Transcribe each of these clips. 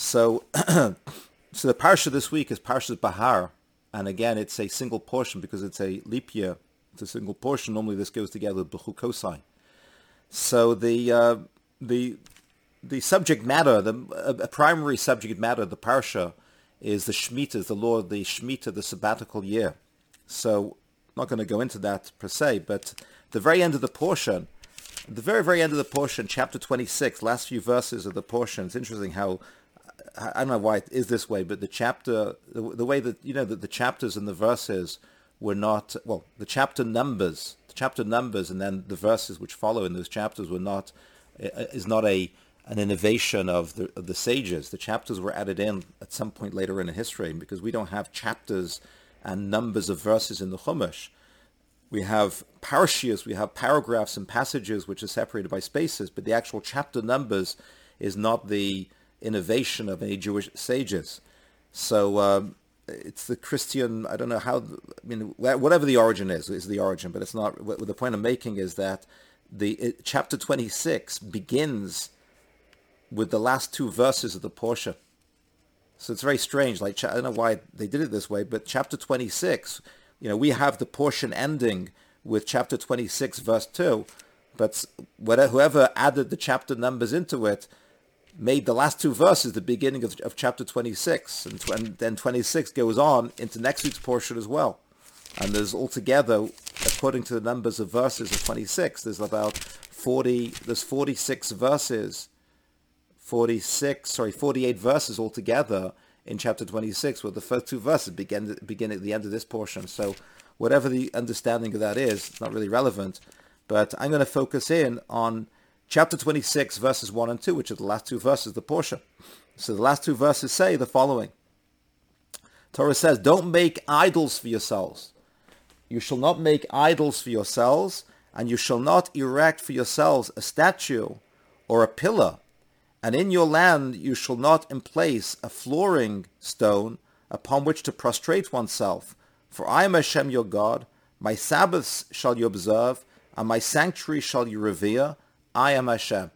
So, so the parsha this week is Parshas Behar, and again, it's a single portion because it's a leap year. It's a single portion. Normally, this goes together with Bechukosai. So the uh, the the subject matter, the a primary subject matter of the parsha is the Shemitah, the law of the Shemitah, the sabbatical year. So I'm not going to go into that per se, but the very end of the portion, the very, very end of the portion, chapter 26, last few verses of the portion, it's interesting how, I don't know why it is this way, but the chapter, the, the way that, you know, that the chapters and the verses were not, well, the chapter numbers, the chapter numbers and then the verses which follow in those chapters were not, is not a, an innovation of the, of the sages. The chapters were added in at some point later in history because we don't have chapters and numbers of verses in the Chumash. We have parshias, we have paragraphs and passages which are separated by spaces, but the actual chapter numbers is not the innovation of any Jewish sages. So um, it's the Christian, I don't know how, I mean, whatever the origin is, is the origin, but it's not, what the point I'm making is that the it, chapter 26 begins with the last two verses of the portion. So it's very strange. Like I don't know why they did it this way, but chapter 26, you know, we have the portion ending with chapter 26, verse 2, but whatever, whoever added the chapter numbers into it made the last two verses the beginning of, of chapter 26, and, and then 26 goes on into next week's portion as well. And there's altogether, according to the numbers of verses of 26, there's about 40, there's 46 verses 46, sorry, 48 verses altogether in chapter 26, where the first two verses begin, begin at the end of this portion. So whatever the understanding of that is, it's not really relevant. But I'm going to focus in on chapter 26, verses 1 and 2, which are the last two verses of the portion. So the last two verses say the following. Torah says, don't make idols for yourselves. You shall not make idols for yourselves, and you shall not erect for yourselves a statue or a pillar and in your land you shall not emplace a flooring stone upon which to prostrate oneself. For I am Hashem your God. My Sabbaths shall you observe, and my sanctuary shall you revere. I am Hashem.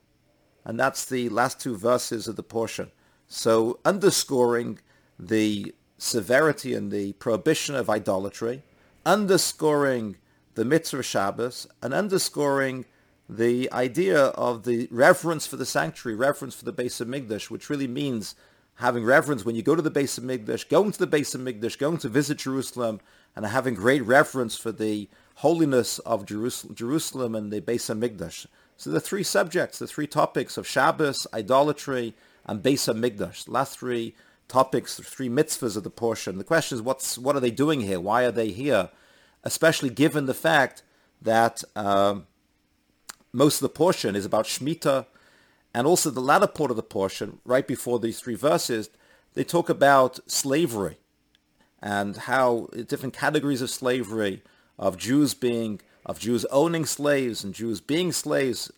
And that's the last two verses of the portion. So underscoring the severity and the prohibition of idolatry, underscoring the mitzvah Shabbos, and underscoring the idea of the reverence for the sanctuary, reverence for the Beis Hamikdash, which really means having reverence when you go to the Beis Hamikdash, going to the Beis Hamikdash, going to visit Jerusalem, and having great reverence for the holiness of Jerusalem, and the Beis Hamikdash. So the three subjects, the three topics of Shabbos, idolatry, and Beis Hamikdash, the last three topics, the three mitzvahs of the portion. The question is, what's what are they doing here? Why are they here? Especially given the fact that um, most of the portion is about Shemitah, and also the latter part of the portion, right before these three verses, they talk about slavery and how different categories of slavery, of Jews being, of Jews owning slaves and Jews being slaves.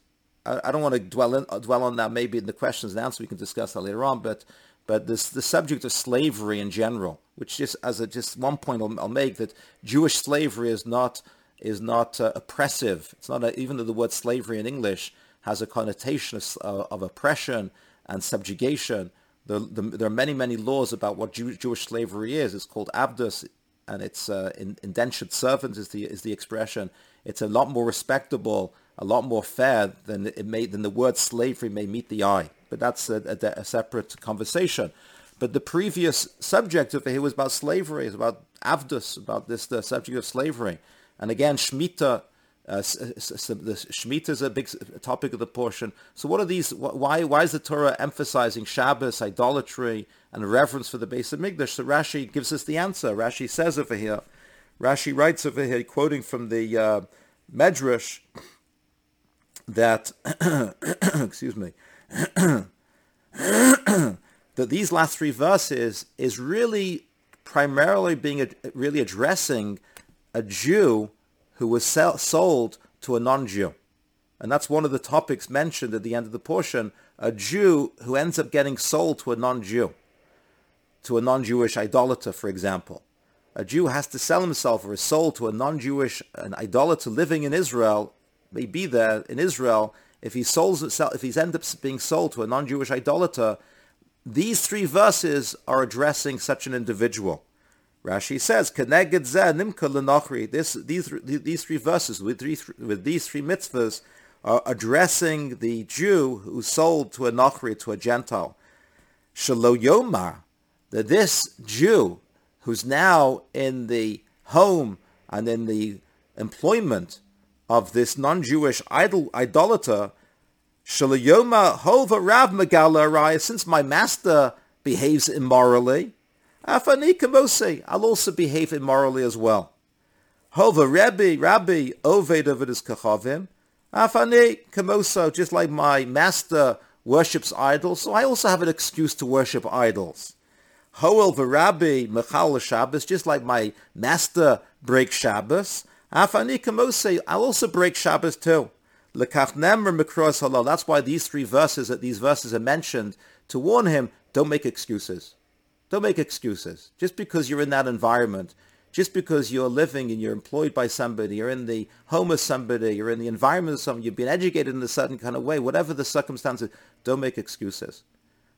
I, I don't want to dwell in, dwell on that. Maybe in the questions and answers we can discuss that later on. But but this the subject of slavery in general, which just as a just one point I'll, I'll make that Jewish slavery is not is not uh, oppressive. It's not a, even though the word slavery in English has a connotation of, uh, of oppression and subjugation. The, the, there are many, many laws about what Jew, Jewish slavery is. It's called avdus, and it's uh, in, indentured servant is the is the expression. It's a lot more respectable, a lot more fair than it may than the word slavery may meet the eye. But that's a, a, a separate conversation. But the previous subject over here was about slavery. It's about avdus, about this the subject of slavery. And again, shmita. uh, the Shemitah is a big topic of the portion. So what are these, why, why is the Torah emphasizing Shabbos, idolatry, and reverence for the Beis Hamikdash? So Rashi gives us the answer. Rashi says over here, Rashi writes over here, quoting from the uh, Medrash, that, excuse me, that these last three verses is really primarily being really addressing a Jew who was sell, sold to a non-Jew. And that's one of the topics mentioned at the end of the portion, a Jew who ends up getting sold to a non-Jew, to a non-Jewish idolater, for example. A Jew has to sell himself or is sold to a non-Jewish an idolater living in Israel, may be there in Israel. If he sold himself, if he's end up being sold to a non-Jewish idolater, these three verses are addressing such an individual. Rashi says, "Keneged nimka lenochri." This, these, these three verses with these, with these three mitzvahs are addressing the Jew who sold to a nochri, to a Gentile. Shalo yomar, that this Jew who's now in the home and in the employment of this non-Jewish idol idolater, Shalayoma hova rav since my master behaves immorally, afani kamose, I'll also behave immorally as well. Hova Rebbe, Rabbi, Oved of kachavim, afani kamoso, just like my master worships idols, so I also have an excuse to worship idols. Hoel v'Rabbi mechal Shabbos, just like my master breaks Shabbos. Afani kamose, I'll also break Shabbos too. Lekach nemer mikros halal. That's why these three verses, that these verses are mentioned to warn him, don't make excuses. Don't make excuses. Just because you're in that environment, just because you're living and you're employed by somebody, you're in the home of somebody, you're in the environment of somebody, you've been educated in a certain kind of way, whatever the circumstances, don't make excuses.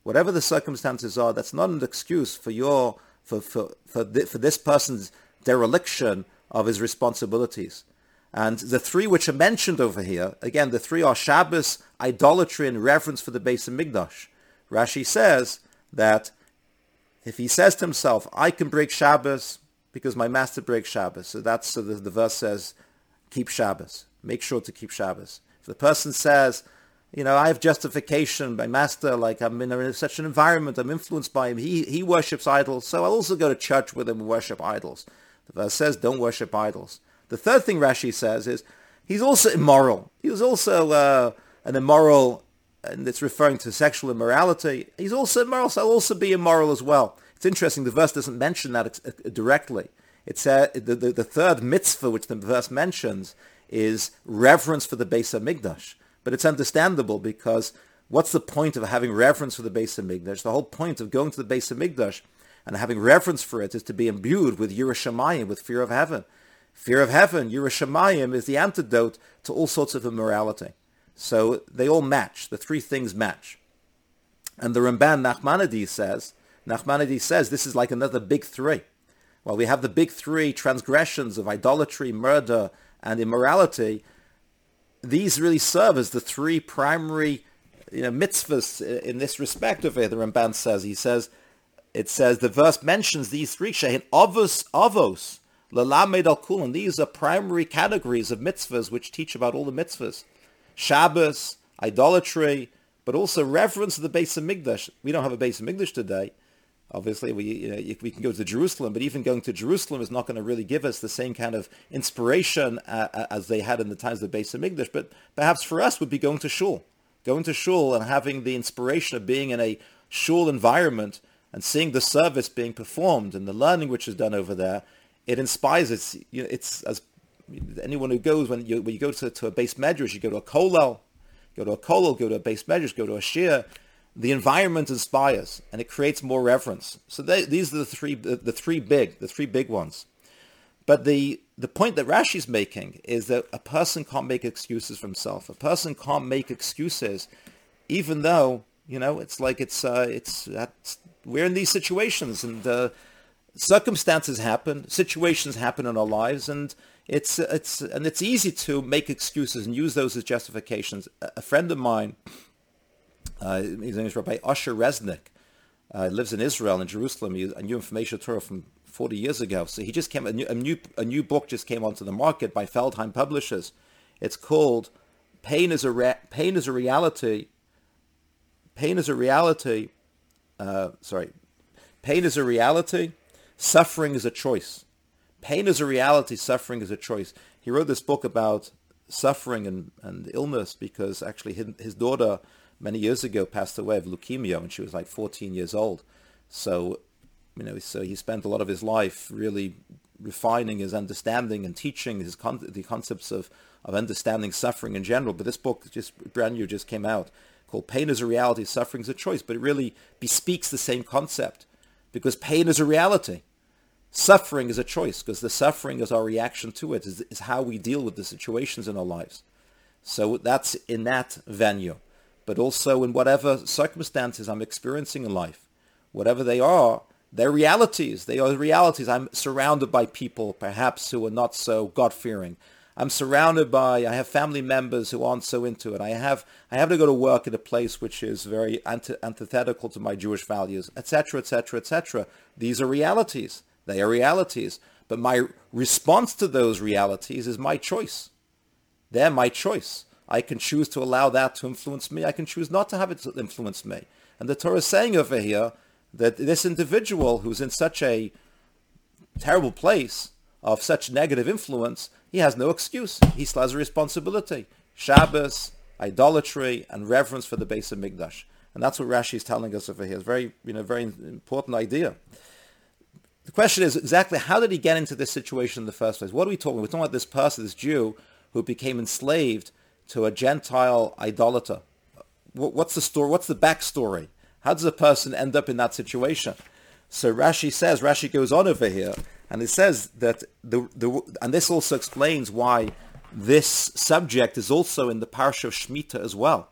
Whatever the circumstances are, that's not an excuse for your for for for, th- for this person's dereliction of his responsibilities. And the three which are mentioned over here, again, the three are Shabbos, idolatry, and reverence for the Beis Hamikdash. Rashi says that if he says to himself, I can break Shabbos because my master breaks Shabbos, so that's so the, the verse says, keep Shabbos, make sure to keep Shabbos. If the person says, you know, I have justification, my master, like I'm in, a, in such an environment, I'm influenced by him, he, he worships idols, so I'll also go to church with him and worship idols. The verse says, don't worship idols. The third thing Rashi says is he's also immoral. He was also uh, an immoral, and it's referring to sexual immorality. He's also immoral, so I'll also be immoral as well. It's interesting, the verse doesn't mention that uh, directly. It's uh, the, the, the, third mitzvah which the verse mentions is reverence for the Beis Hamikdash. But it's understandable because what's the point of having reverence for the Beis Hamikdash? The whole point of going to the Beis Hamikdash and having reverence for it is to be imbued with Yiras Shamayim, with fear of heaven. Fear of heaven, Yiras Shamayim, is the antidote to all sorts of immorality. So they all match. The three things match. And the Ramban Nachmanides says, Nachmanides says this is like another big three. While we have the big three transgressions of idolatry, murder, and immorality, these really serve as the three primary you know, mitzvahs in this respect of it. The Ramban says, he says, it says, the verse mentions these three, shehin avos, avos, Lalamed al Kulan. These are primary categories of mitzvahs which teach about all the mitzvahs. Shabbos, idolatry, but also reverence to the Beis Hamikdash. We don't have a Beis Hamikdash today. Obviously, we, you know, we can go to Jerusalem, but even going to Jerusalem is not going to really give us the same kind of inspiration uh, uh as they had in the times of of Migdash. But perhaps for us would be going to shul. Going to shul and having the inspiration of being in a shul environment and seeing the service being performed and the learning which is done over there it inspires. It's you know, it's as anyone who goes when you when you go to, to a beis medrash, you go to a kollel, go to a kollel, go to a beis medrash, go to a shir. The environment inspires and it creates more reverence. So they, these are the three the, three big the three big ones. But the the point that Rashi is making is that a person can't make excuses for himself. A person can't make excuses, even though you know it's like it's uh, it's we're in these situations and. Uh, circumstances happen, situations happen in our lives, and it's it's and it's easy to make excuses and use those as justifications. A friend of mine, uh, his name is Rabbi Usher Resnick, uh, lives in Israel in Jerusalem. He, I knew information Torah from 40 years ago. So he just came a new, a new a new book just came onto the market by Feldheim Publishers. It's called "Pain is a Re- Pain is a Reality." Pain is a reality. Uh, sorry, pain is a reality Suffering is a choice. Pain is a reality. Suffering is a choice. He wrote this book about suffering and, and illness because actually his, his daughter many years ago passed away of leukemia when she was like 14 years old. So, you know, so he spent a lot of his life really refining his understanding and teaching his con- the concepts of, of understanding suffering in general. But this book, just brand new, just came out called Pain is a Reality, Suffering is a Choice. But it really bespeaks the same concept because pain is a reality. Suffering is a choice because the suffering is our reaction to it, is, is how we deal with the situations in our lives. So that's in that venue. But also in whatever circumstances I'm experiencing in life. Whatever they are, they're realities. They are realities. I'm surrounded by people, perhaps, who are not so God-fearing. I'm surrounded by, I have family members who aren't so into it. I have, I have to go to work at a place which is very anti- antithetical to my Jewish values, etc., etc., etc. These are realities. They are realities. But my response to those realities is my choice. They're my choice. I can choose to allow that to influence me. I can choose not to have it influence me. And the Torah is saying over here that this individual who's in such a terrible place of such negative influence, he has no excuse. He still has a responsibility. Shabbos, idolatry, and reverence for the Beis Hamikdash. And that's what Rashi is telling us over here. It's very, you know, very important idea. The question is exactly how did he get into this situation in the first place? What are we talking? We're talking about this person, this Jew, who became enslaved to a Gentile idolater. What's the story? What's the backstory? How does a person end up in that situation? So Rashi says, Rashi goes on over here, and it says that the, the and this also explains why this subject is also in the parsha of Shemitah as well.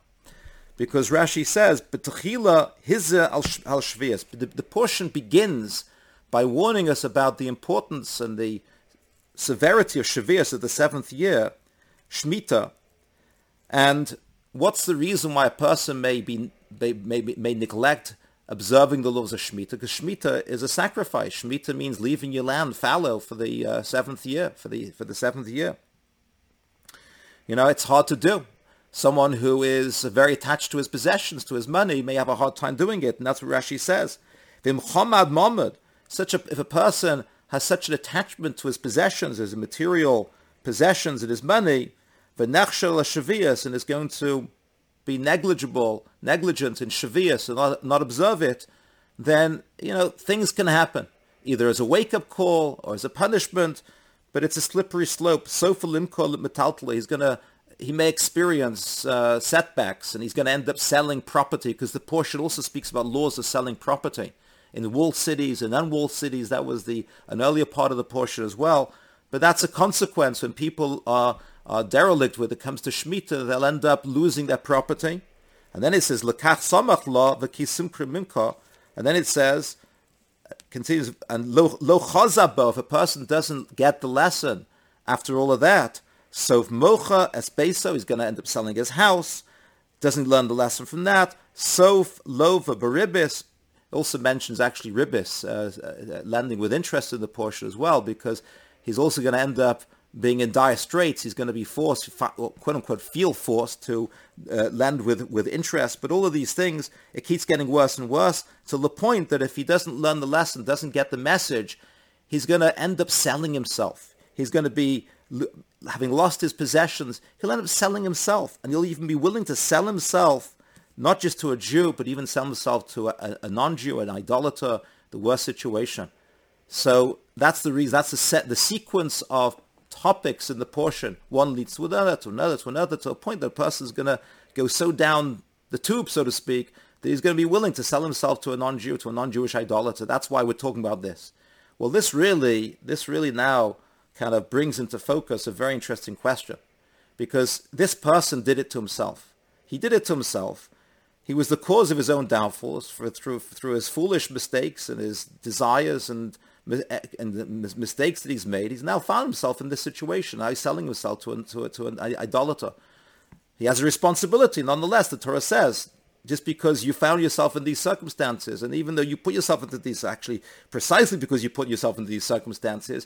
Because Rashi says, "Betachila hiza al shvias." The, portion begins by warning us about the importance and the severity of Shavias of the seventh year, Shemitah, and what's the reason why a person may be may, may, may neglect observing the laws of Shemitah? Because Shemitah is a sacrifice. Shemitah means leaving your land fallow for the uh, seventh year, for the for the seventh year. You know, it's hard to do. Someone who is very attached to his possessions, to his money, may have a hard time doing it, and that's what Rashi says. Such a, if a person has such an attachment to his possessions, his material possessions and his money, v'nechshel shavias, and is going to be negligible, negligent in shavias and not, not observe it, then, you know, things can happen, either as a wake-up call or as a punishment, but it's a slippery slope. Sofa limkol metaltala, he's going to, he may experience uh, setbacks and he's going to end up selling property because the portion also speaks about laws of selling property. In walled cities and unwalled cities, that was the an earlier part of the portion as well. But that's a consequence when people are derelict when it comes to Shemitah, they'll end up losing their property. And then it says, Lekach samach la v'kisim kriminka. And then it says, continues, and lo, chazabo, if a person doesn't get the lesson after all of that, sof mocha espeso, he's going to end up selling his house, doesn't learn the lesson from that. Sof lova baribis, also mentions actually ribis, uh, uh, lending with interest in the portion as well, because he's also going to end up being in dire straits, he's going to be forced, quote unquote, feel forced to uh, lend with, with interest. But all of these things, it keeps getting worse and worse to the point that if he doesn't learn the lesson, doesn't get the message, he's going to end up selling himself. He's going to be, having lost his possessions, he'll end up selling himself. And he'll even be willing to sell himself, not just to a Jew, but even sell himself to a, a non-Jew, an idolater, the worst situation. So that's the reason, that's the set, the sequence of topics in the portion. One leads to another, to another, to another, to a point that a person is going to go so down the tube, so to speak, that he's going to be willing to sell himself to a non-Jew, to a non-Jewish idolater. That's why we're talking about this. Well, this really, this really now kind of brings into focus a very interesting question, because this person did it to himself. He did it to himself. He was the cause of his own downfalls for, through through his foolish mistakes and his desires and Eh, and the mistakes that he's made, he's now found himself in this situation. Now he's selling himself to, an, to, to an idolater. He has a responsibility. Nonetheless, the Torah says, just because you found yourself in these circumstances, and even though you put yourself into these, actually, precisely because you put yourself into these circumstances,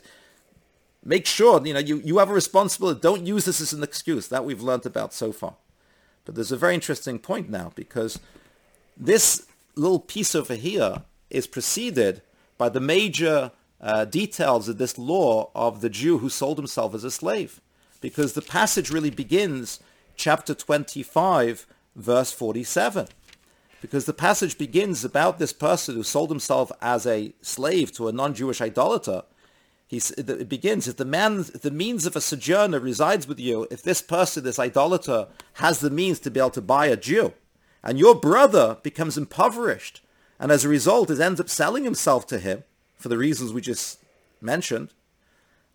make sure, you know, you, you have a responsibility. Don't use this as an excuse. That we've learned about so far. But there's a very interesting point now, because this little piece over here is preceded by the major uh, details of this law of the Jew who sold himself as a slave. Because the passage really begins chapter 25, verse 47. Because the passage begins about this person who sold himself as a slave to a non-Jewish idolater. He's, it begins, if the man, if the means of a sojourner resides with you, if this person, this idolater, has the means to be able to buy a Jew, and your brother becomes impoverished, and as a result, it ends up selling himself to him for the reasons we just mentioned.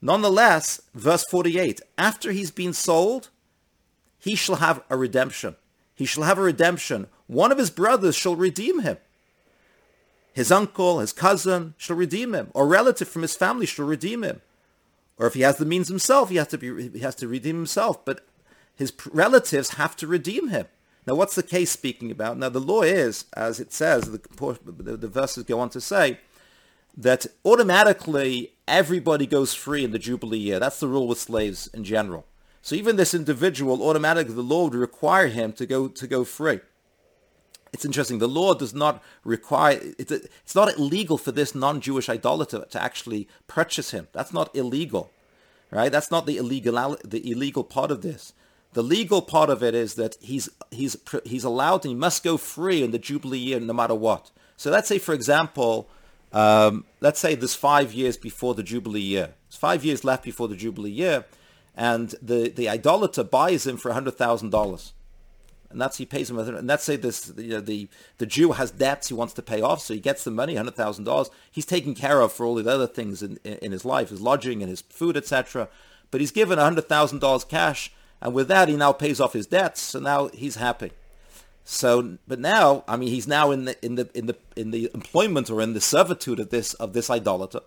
Nonetheless, verse 48, after he's been sold, he shall have a redemption. He shall have a redemption. One of his brothers shall redeem him. His uncle, his cousin shall redeem him, or relative from his family shall redeem him. Or if he has the means himself, he has to be he has to redeem himself. But his relatives have to redeem him. Now, what's the case speaking about? Now, the law is, as it says, the, the, the verses go on to say, that automatically everybody goes free in the Jubilee year. That's the rule with slaves in general. So even this individual, automatically the law would require him to go to go free. It's interesting. The law does not require. It's, it's not illegal for this non-Jewish idolater to actually purchase him. That's not illegal, right? That's not the illegal the illegal part of this. The legal part of it is that he's he's he's allowed and he must go free in the Jubilee year no matter what. So let's say, for example, um, let's say there's five years before the Jubilee year. It's five years left before the Jubilee year and the, the idolater buys him for $100,000. And that's he pays him, and let's say this, you know, the the Jew has debts he wants to pay off, so he gets the money, hundred thousand dollars. He's taken care of for all the other things in, in his life, his lodging and his food, etc. But he's given hundred thousand dollars cash, and with that he now pays off his debts, so now he's happy. So, but now, I mean, he's now in the in the in the in the employment or in the servitude of this of this idolater.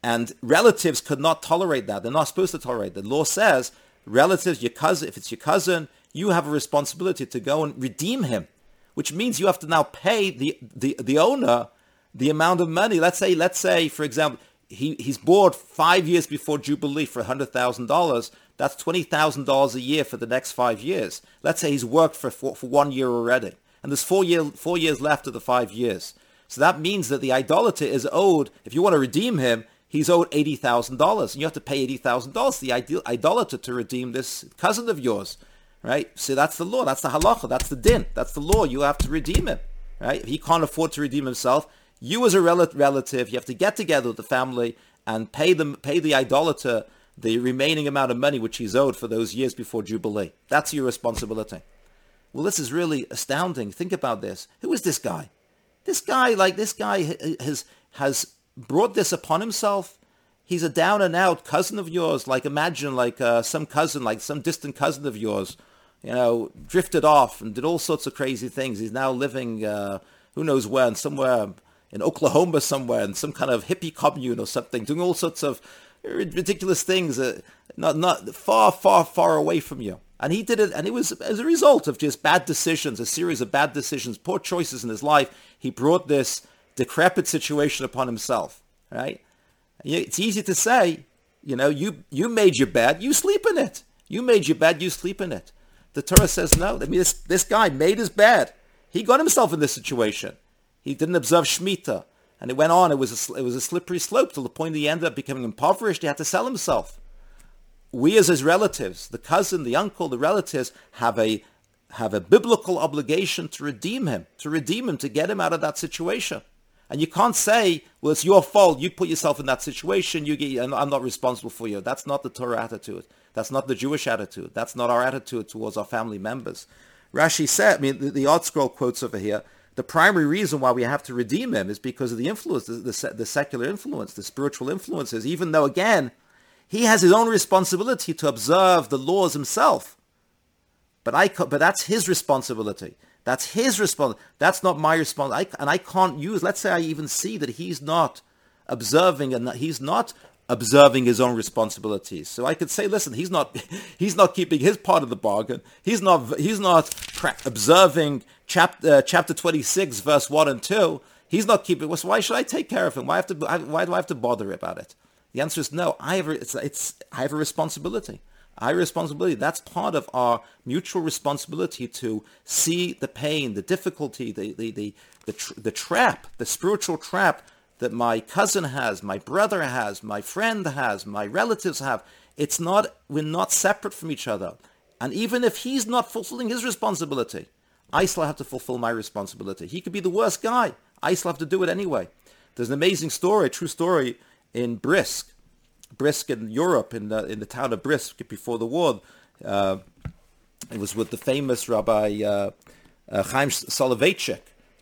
And relatives could not tolerate that. They're not supposed to tolerate. The law says relatives, your cousin, if it's your cousin, you have a responsibility to go and redeem him, which means you have to now pay the, the, the owner the amount of money. Let's say, let's say, for example, he, he's bought five years before Jubilee for $100,000. That's $20,000 a year for the next five years. Let's say he's worked for, for, for one year already. And there's four, year, four years left of the five years. So that means that the idolater is owed, if you want to redeem him, he's owed $80,000 and you have to pay $80,000 to the idolater to redeem this cousin of yours, right? So that's the law. That's the halacha. That's the din. That's the law. You have to redeem him, right? If he can't afford to redeem himself, you as a relative, you have to get together with the family and pay them, pay the idolater the remaining amount of money which he's owed for those years before Jubilee. That's your responsibility. Well, this is really astounding. Think about this. Who is this guy? This guy, like this guy has, has brought this upon himself. He's a down and out cousin of yours. Like imagine like uh, some cousin, like some distant cousin of yours, you know, drifted off and did all sorts of crazy things. He's now living, uh, who knows where, and somewhere in Oklahoma somewhere, in some kind of hippie commune or something, doing all sorts of ridiculous things, uh, not not far, far, far away from you. And he did it, and it was as a result of just bad decisions, a series of bad decisions, poor choices in his life. He brought this decrepit situation upon himself, right? It's easy to say, you know, you, you made your bed, you sleep in it. You made your bed, you sleep in it. The Torah says no. I mean, this, this guy made his bed. He got himself in this situation. He didn't observe Shemitah. And it went on. It was, a, it was a slippery slope to the point he ended up becoming impoverished. He had to sell himself. We as his relatives, the cousin, the uncle, the relatives, have a, have a biblical obligation to redeem him, to redeem him, to get him out of that situation. And you can't say, well, it's your fault. You put yourself in that situation. You get, I'm not responsible for you. That's not the Torah attitude. That's not the Jewish attitude. That's not our attitude towards our family members. Rashi said, I mean, the, the ArtScroll quotes over here, the primary reason why we have to redeem him is because of the influence, the, the, the secular influence, the spiritual influences, even though, again, he has his own responsibility to observe the laws himself. But, I, but that's his responsibility. That's his response. That's not my response. I, and I can't use, let's say I even see that he's not observing and that he's not observing his own responsibilities. So I could say, listen, he's not, he's not keeping his part of the bargain. He's not, he's not observing chapter, uh, chapter 26, verse 1 and 2. He's not keeping, so why should I take care of him? Why, have to, why do I have to bother about it? The answer is no. I have a, it's, it's, I have a responsibility. I responsibility. That's part of our mutual responsibility to see the pain, the difficulty, the the the the, tr- the trap, the spiritual trap that my cousin has, my brother has, my friend has, my relatives have. It's not we're not separate from each other. And even if he's not fulfilling his responsibility, I still have to fulfill my responsibility. He could be the worst guy. I still have to do it anyway. There's an amazing story, true story in Brisk Brisk in Europe, in the, in the town of Brisk before the war. Uh, it was with the famous Rabbi uh, uh, Chaim Soloveitchik.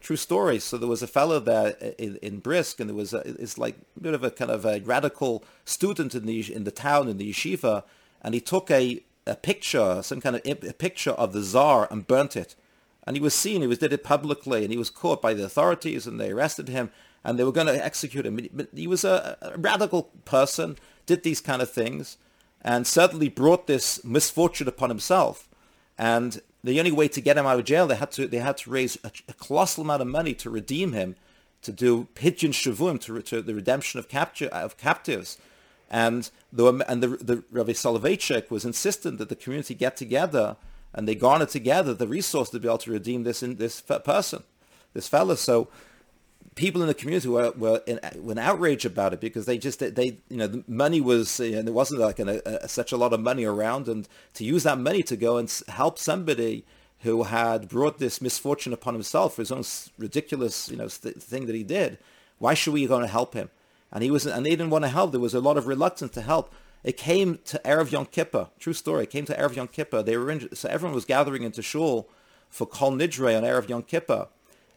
True story. So there was a fellow there uh, in, in Brisk, and there was a, it's like a bit of a kind of a radical student in the in the town in the yeshiva, and he took a, a picture, some kind of a picture of the czar, and burnt it And he was seen, he was did it publicly, and he was caught by the authorities, and they arrested him, and they were going to execute him. But he was a, a radical person, did these kind of things, and certainly brought this misfortune upon himself. And the only way to get him out of jail, they had to they had to raise a, a colossal amount of money to redeem him, to do pidyon shavuim, to, to the redemption of capture of captives. And the and the, the Rabbi Soloveitchik was insistent that the community get together and they garner together the resource to be able to redeem this in this person, this fellow. So people in the community were were in, were in outrage about it because they just they you know the money was you know, there wasn't like an, a, such a lot of money around and to use that money to go and help somebody who had brought this misfortune upon himself for his own ridiculous you know thing that he did why should we go to help him and he was, and they didn't want to help. There was a lot of reluctance to help. It came to Erev Yom Kippur. True story. It came to Erev Yom Kippur. They were in, so everyone was gathering into shul for Kol Nidre on Erev Yom Kippur,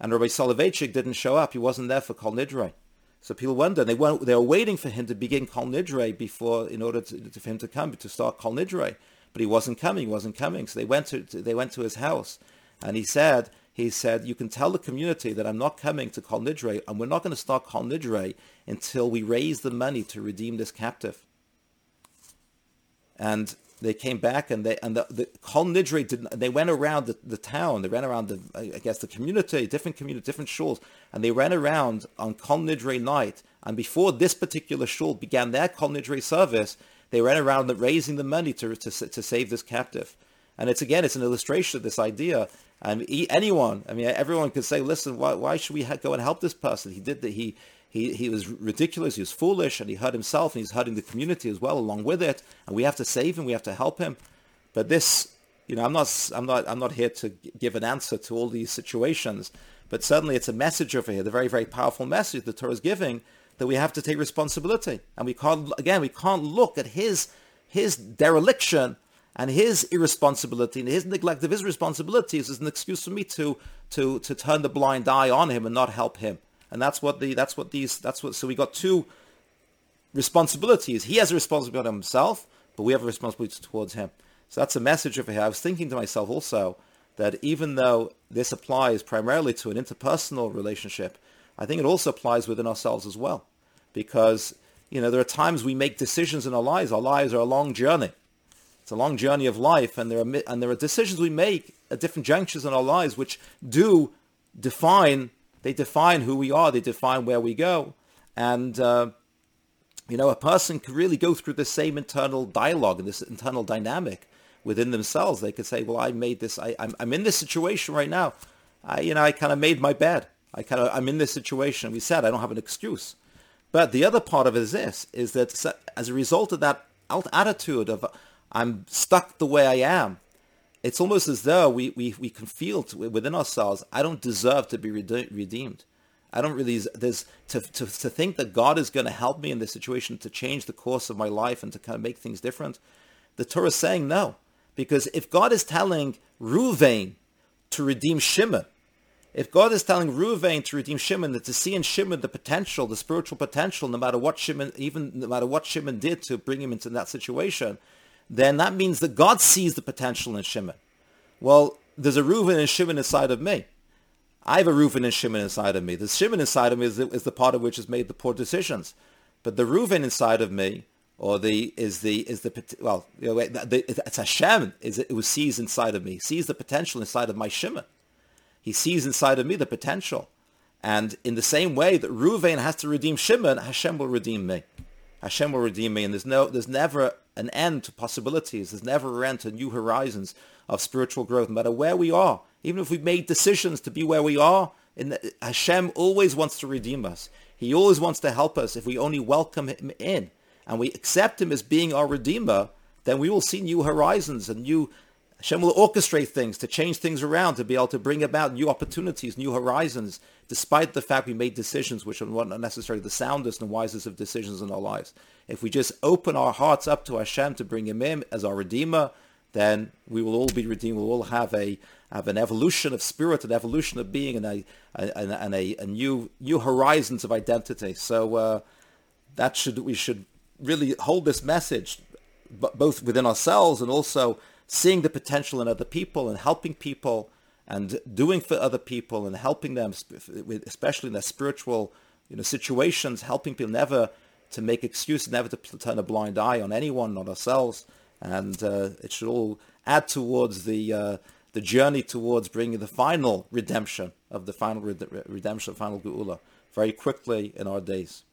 and Rabbi Soloveitchik didn't show up. He wasn't there for Kol Nidre. So people wonder. They went, They were waiting for him to begin Kol Nidre before, in order to, for him to come to start Kol Nidre, but he wasn't coming. He wasn't coming. So they went to, they went to his house, and he said he said, you can tell the community that I'm not coming to Kol Nidre, and we're not going to start Kol Nidre until we raise the money to redeem this captive. And they came back and they and the, the Kol did they went around the, the town, they ran around the I guess the community, different community, different shuls, and they ran around on Kol night. And before this particular shul began their Kol service, they ran around raising the money to, to to save this captive. And it's again, it's an illustration of this idea and anyone, I mean, everyone could say, listen, why, why should we go and help this person? He did that. He, he, he was ridiculous. He was foolish and he hurt himself and he's hurting the community as well along with it. And we have to save him. We have to help him. But this, you know, I'm not, I'm not, I'm not here to give an answer to all these situations, but certainly it's a message over here, the very, very powerful message the Torah is giving that we have to take responsibility. And we can't, again, we can't look at his, his dereliction and his irresponsibility and his neglect of his responsibilities is an excuse for me to to to turn the blind eye on him and not help him. And that's what the that's what these that's what so we got two responsibilities. He has a responsibility on himself, but we have a responsibility towards him. So that's a message over here. I was thinking to myself also that even though this applies primarily to an interpersonal relationship, I think it also applies within ourselves as well. Because, you know, there are times we make decisions in our lives. Our lives are a long journey. It's a long journey of life, and there are and there are decisions we make at different junctures in our lives which do define. They define who we are. They define where we go, and uh, you know, a person could really go through the same internal dialogue and this internal dynamic within themselves. They could say, "Well, I made this. I, I'm I'm in this situation right now. I you know I kind of made my bed. I kind of I'm in this situation. We said I don't have an excuse." But the other part of it is this: is that as a result of that attitude of I'm stuck the way I am. It's almost as though we, we, we can feel within ourselves, I don't deserve to be redeemed. I don't really, there's, to, to, to think that God is going to help me in this situation to change the course of my life and to kind of make things different. The Torah is saying no. Because if God is telling Ruvain to redeem Shimon, if God is telling Ruvain to redeem Shimon, that to see in Shimon the potential, the spiritual potential, no matter what Shimon, even no matter what Shimon did to bring him into that situation, then that means that God sees the potential in Shimon. Well, there's a Reuven and Shimon inside of me. I have a Reuven and Shimon inside of me. The Shimon inside of me is the, is the part of which has made the poor decisions. But the Reuven inside of me, or the is the is the well, you know, the, it's Hashem is it, it sees inside of me, sees the potential inside of my Shimon. He sees inside of me the potential, and in the same way that Reuven has to redeem Shimon, Hashem will redeem me. Hashem will redeem me, and there's no, there's never an end to possibilities. There's never an end to new horizons of spiritual growth, no matter where we are. Even if we've made decisions to be where we are, the, Hashem always wants to redeem us. He always wants to help us if we only welcome him in and we accept him as being our redeemer. Then we will see new horizons and new Hashem will orchestrate things to change things around, to be able to bring about new opportunities, new horizons, despite the fact we made decisions which are not necessarily the soundest and wisest of decisions in our lives. If we just open our hearts up to Hashem to bring Him in as our Redeemer, then we will all be redeemed. We'll all have a have an evolution of spirit, an evolution of being, and a and, and a, a, new new horizons of identity. So uh, that should we should really hold this message, both within ourselves and also seeing the potential in other people and helping people and doing for other people and helping them, especially in their spiritual you know, situations, helping people never to make excuses, never to turn a blind eye on anyone, not ourselves. And uh, it should all add towards the uh, the journey towards bringing the final redemption of the final redemption, the final geula, very quickly in our days.